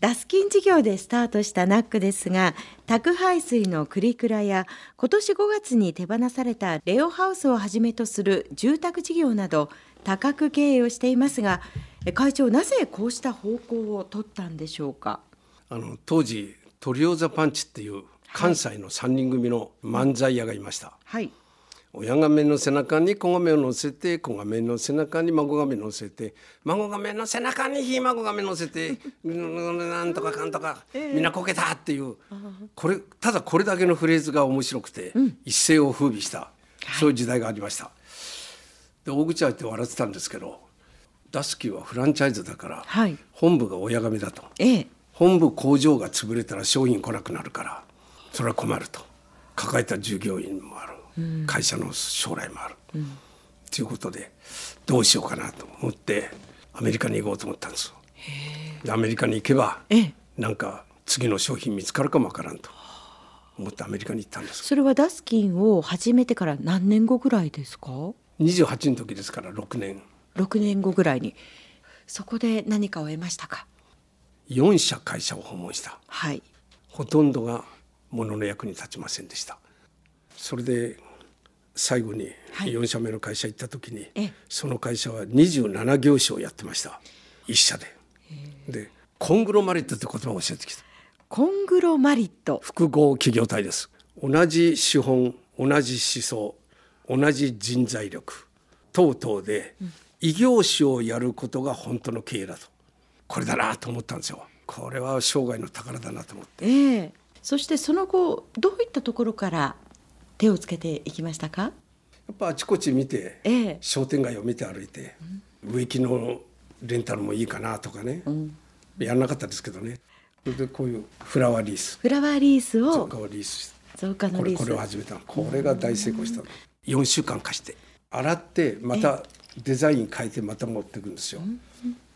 ダスキン事業でスタートしたナックですが宅配水のクリクラや今年5月に手放されたレオハウスをはじめとする住宅事業など多角経営をしていますが会長なぜこうした方向を取ったんでしょうか？あの当時トリオザパンチっていう関西の3人組の漫才屋がいました、はい親亀の背中に子亀を乗せて子亀の背中に孫亀乗せて孫亀の背中にひ孫亀乗せてうんなんとかかんとかみんなこけたっていうこれただこれだけのフレーズが面白くて一世を風靡したそういう時代がありました。で大口開いて笑ってたんですけどダスキーはフランチャイズだからはい。本部が親亀だと。ええ。本部工場が潰れたら商品来なくなるからそれは困ると。抱えた従業員もある、会社の将来もある、ということでどうしようかなと思ってアメリカに行こうと思ったんですでアメリカに行けばええ。なんか次の商品見つかるかもわからんと思ってアメリカに行ったんですそれはダスキンを始めてから何年後ぐらいですか？28の時ですから6年。6年後ぐらいに。そこで何かを得ましたか？4社会社を訪問した。はい。ほとんどが物の役に立ちませんでした。それで最後にはい。4社目の会社行った時に、ええ。その会社は27業種をやってました。1社で。でコングロマリットって言葉を教えてきた。コングロマリット。複合企業体です。同じ資本同じ思想同じ人材力等々で異業種をやることが本当の経営だと。これだなと思ったんですよ。これは生涯の宝だなと思って。ええ。そしてその後どういったところから手をつけていきましたか？やっぱあちこち見て、ええ。商店街を見て歩いて、植木のレンタルもいいかなとかね、やらなかったですけどね。それでこういうフラワーリース。フラワーリースを増加をリース増加のこれこリース。れを始めたの。これが大成功したの。4週間貸して。洗ってまたデザイン変えてまた持っていくんですよ。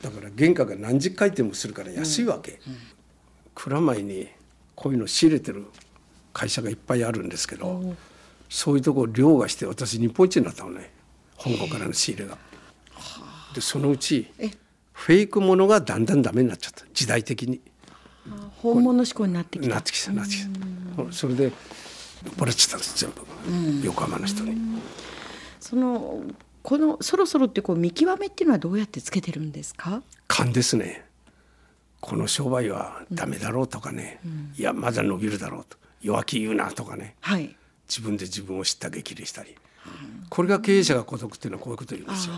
だから原価が何十回転もするから安いわけ、蔵前にこういうの仕入れてる会社がいっぱいあるんですけどそういうところ凌駕して私日本一になったのね。香港からの仕入れが。でそのうちフェイクものがだんだんダメになっちゃった。時代的に。本物志向になってきた。なってきたなってきた。それでバレちゃったんです全部。横浜の人に。そのこのそろそろってこう見極めっていうのはどうやってつけてるんですか？勘ですね。この商売はダメだろうとかね。いやまだ伸びるだろうと。弱気言うなとかね。はい自分で自分を知った激励したり。これが経営者が孤独っていうのはこういうこと言うんですよ。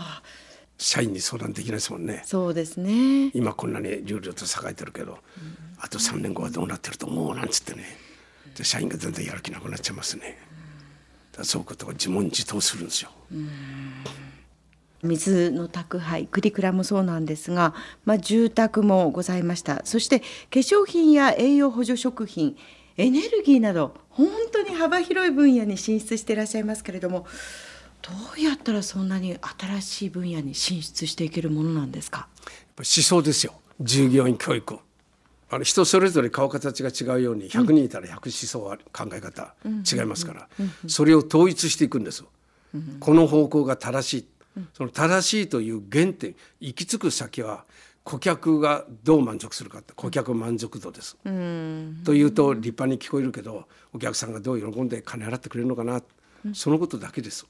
社員に相談できないですもんね。そうですね。今こんなに流々と栄えてるけどあと3年後はどうなってると思うなんつってね。で社員が全然やる気なくなっちゃいますね。だそういうことを自問自答するんですよ。水の宅配クリクラもそうなんですが、まあ、住宅もございました。そして化粧品や栄養補助食品エネルギーなど本当に幅広い分野に進出していらっしゃいますけれどもどうやったらそんなに新しい分野に進出していけるものなんですか？やっぱ思想ですよ。従業員教育あの人それぞれ顔形が違うように100人いたら100思想は考え方違いますからそれを統一していくんですよ。この方向が正しい。その正しいという原点行き着く先は顧客がどう満足するかって顧客満足度です。というと立派に聞こえるけどお客さんがどう喜んで金払ってくれるのかなそのことだけです。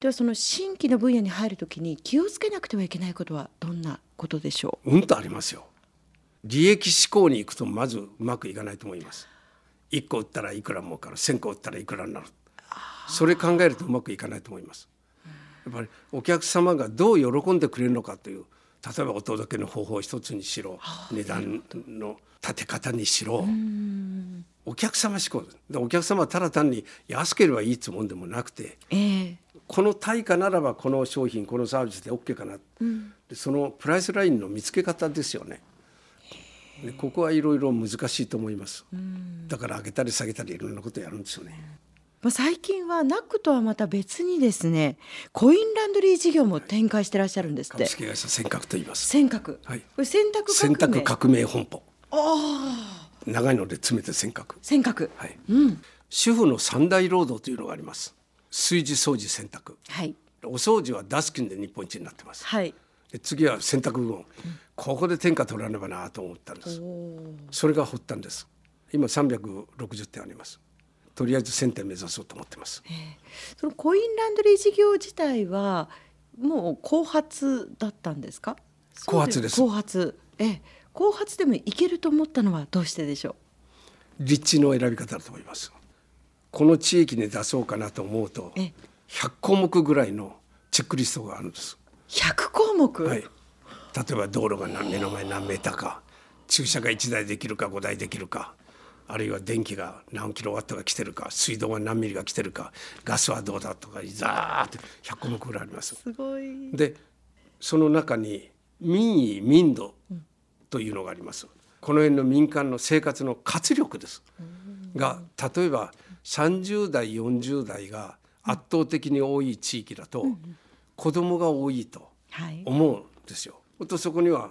ではその新規の分野に入るときに気をつけなくてはいけないことはどんなことでしょう？うんとありますよ。利益志向に行くとまずうまくいかないと思います。1個売ったらいくら儲かる1,000個売ったらいくらになるそれ考えるとうまくいかないと思います。やっぱりお客様がどう喜んでくれるのかという例えばお届けの方法一つにしろ値段の立て方にしろ。お客様志向でお客様はただ単に安ければいいつもんでもなくてええ。この対価ならばこの商品このサービスで OK かな、でそのプライスラインの見つけ方ですよね。でここはいろいろ難しいと思います。だから上げたり下げたりいろんなことやるんですよね。まあ最近はナックとはまた別にですねコインランドリー事業も展開してらっしゃるんですって株式会社尖閣と言います。尖閣、はいこれ洗濯洗革命濯革命本舗。ああ長いので詰めて尖閣。尖閣はい。うん主婦の三大労働というのがあります。炊事掃除洗濯。はいお掃除はダスキンで日本一になってます。はいで次は洗濯部門、ここで天下取らねばなと思ったんですそれが発端です今360点ありますとりあえず1000点目指そうと思ってます、そのコインランドリー事業自体はもう後発だったんですか？後発です。後発。ええ。後発でもいけると思ったのはどうしてでしょ立地の選び方だと思います。この地域に出そうかなと思うとええ。100項目ぐらいのチェックリストがあるんです。う100項目、はい、例えば道路が何目の前何メーターか駐車が1台できるか5台できるかあるいは電気が何キロワットが来てるか水道が何ミリが来てるかガスはどうだとかザーって100項目ぐらいあります。すごいでその中に民意民度というのがあります。この辺の民間の生活の活力です。が例えば30代40代が圧倒的に多い地域だと子供が多いとはい思うんですよ。とそこには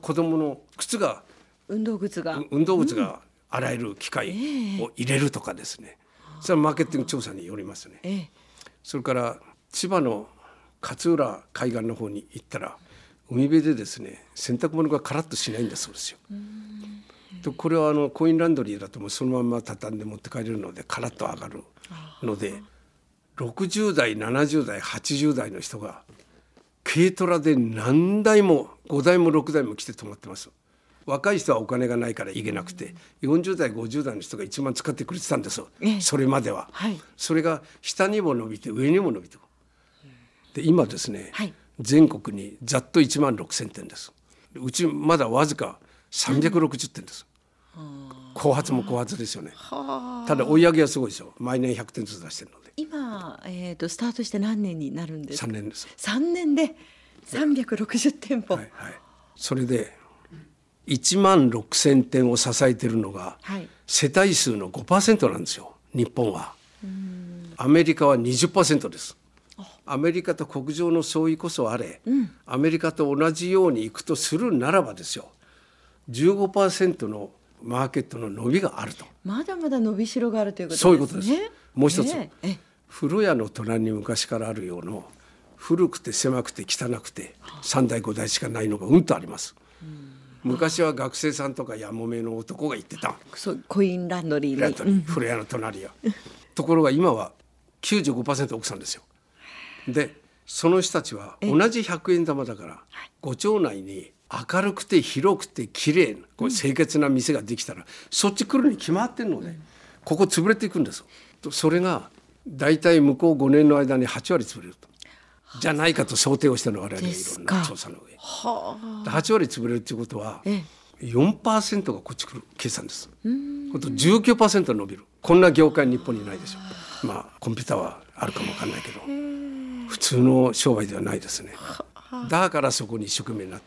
子供の靴が運動靴が、運動靴が洗える機械を入れるとかですね。それはマーケティング調査によりますね。ええそれから千葉の勝浦海岸の方に行ったら海辺でですね洗濯物がカラッとしないんだそうですよ。とこれはあのコインランドリーだともうそのまま畳んで持って帰れるのでカラッと上がるので60代70代80代の人が軽トラで何台も5台も6台も来て泊まってます。若い人はお金がないから行けなくて40代50代の人が一番使ってくれてたんですよ。ええ。それまでは。はい。それが下にも伸びて上にも伸びてで今ですね、はい。全国にざっと1万6,000点です。うちまだわずか360点です、後発も後発ですよね。はあ。ただ追い上げはすごいですよ。毎年100点ずつ出してるので。今、えー、とスタートして何年になるんですか？3年です。3年で360店舗はいはい。それで1万6,000点を支えてるのが、はい。世帯数の5%なんですよ日本は。アメリカは20%です。アメリカと国情の相違こそあれ、アメリカと同じようにいくとするならばですよ15%のマーケットの伸びがあると。まだまだ伸びしろがあるということですね。そういうことです。もう一つ。え。ええ。風呂屋の隣に昔からあるような古くて狭くて汚くて3台5台しかないのがうんとあります昔は学生さんとかやもめの男が行ってた。そうコインランドリーに。フラットに風呂屋の隣やところが今は95%奥さんですよ。でその人たちは同じ100円玉だからご町内に明るくて広くて綺麗なこう清潔な店ができたらそっち来るに決まってるのでここ潰れていくんですよ。とそれが大体向こう5年の間に8割潰れるとじゃないかと想定をしてるの我々いろんな調査の上。はあ。8割潰れるっていうことはえ4%がこっち来る計算です。ほん。と19%伸びる。こんな業界日本にないでしょ。まあコンピューターはあるかもわかんないけど。普通の商売ではないですね。だからそこに一生懸命になって。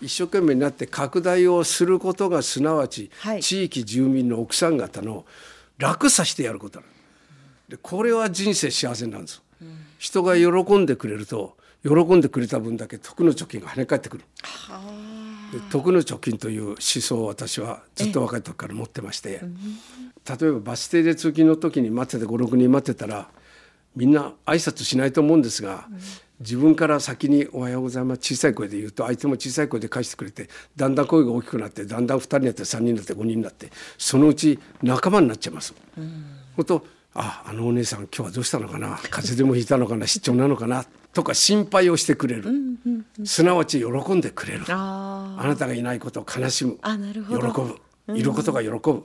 一生懸命になって拡大をすることがすなわちはい。地域住民の奥さん方の楽さしてやることなのでこれは人生幸せなんです、人が喜んでくれると喜んでくれた分だけ得の貯金が跳ね返ってくる。で得の貯金という思想を私はずっと若い時から持ってまして。例えばバス停で通勤の時に待ってて56人待ってたらみんな挨拶しないと思うんですが、自分から先に「おはようございます」小さい声で言うと相手も小さい声で返してくれてだんだん声が大きくなってだんだん2人になって3人になって5人になってそのうち仲間になっちゃいます。ほん。とああのお姉さん今日はどうしたのかな？風邪でもひいたのかな？失調なのかな？とか心配をしてくれる、すなわち喜んでくれる。ああなたがいないことを悲しむ。あなるほど。喜ぶ。いることが喜ぶ。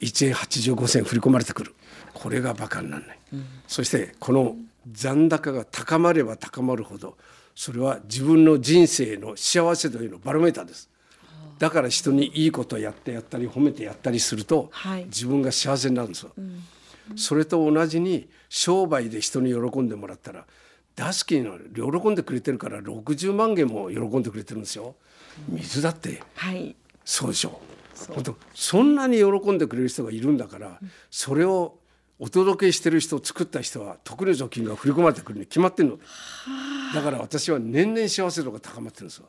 1円85銭振り込まれてくる。これがバカにならない、そしてこの残高が高まれば高まるほどそれは自分の人生の幸せ度へのバロメーターです。だから人にいいことをやってやったり褒めてやったりすると、はい。自分が幸せになるんですよ、それと同じに商売で人に喜んでもらったらダスキンの喜んでくれてるから60万件も喜んでくれてるんですよ。水だって。はい。そうでしょ。本当そんなに喜んでくれる人がいるんだから、それをお届けしてる人作った人は特の貯金が振り込まれてくるに決まってるの。でだから私は年々幸せ度が高まってるんですよ。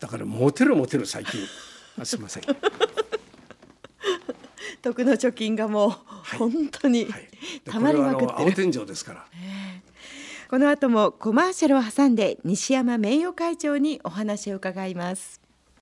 だからモテるモテる最近。あすいませんはい得の貯金がもう本当にでたまりまくってる、天井ですから。この後もコマーシャルを挟んで西山名誉会長にお話を伺います